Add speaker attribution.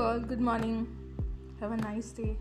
Speaker 1: all. Good morning. Have a nice day.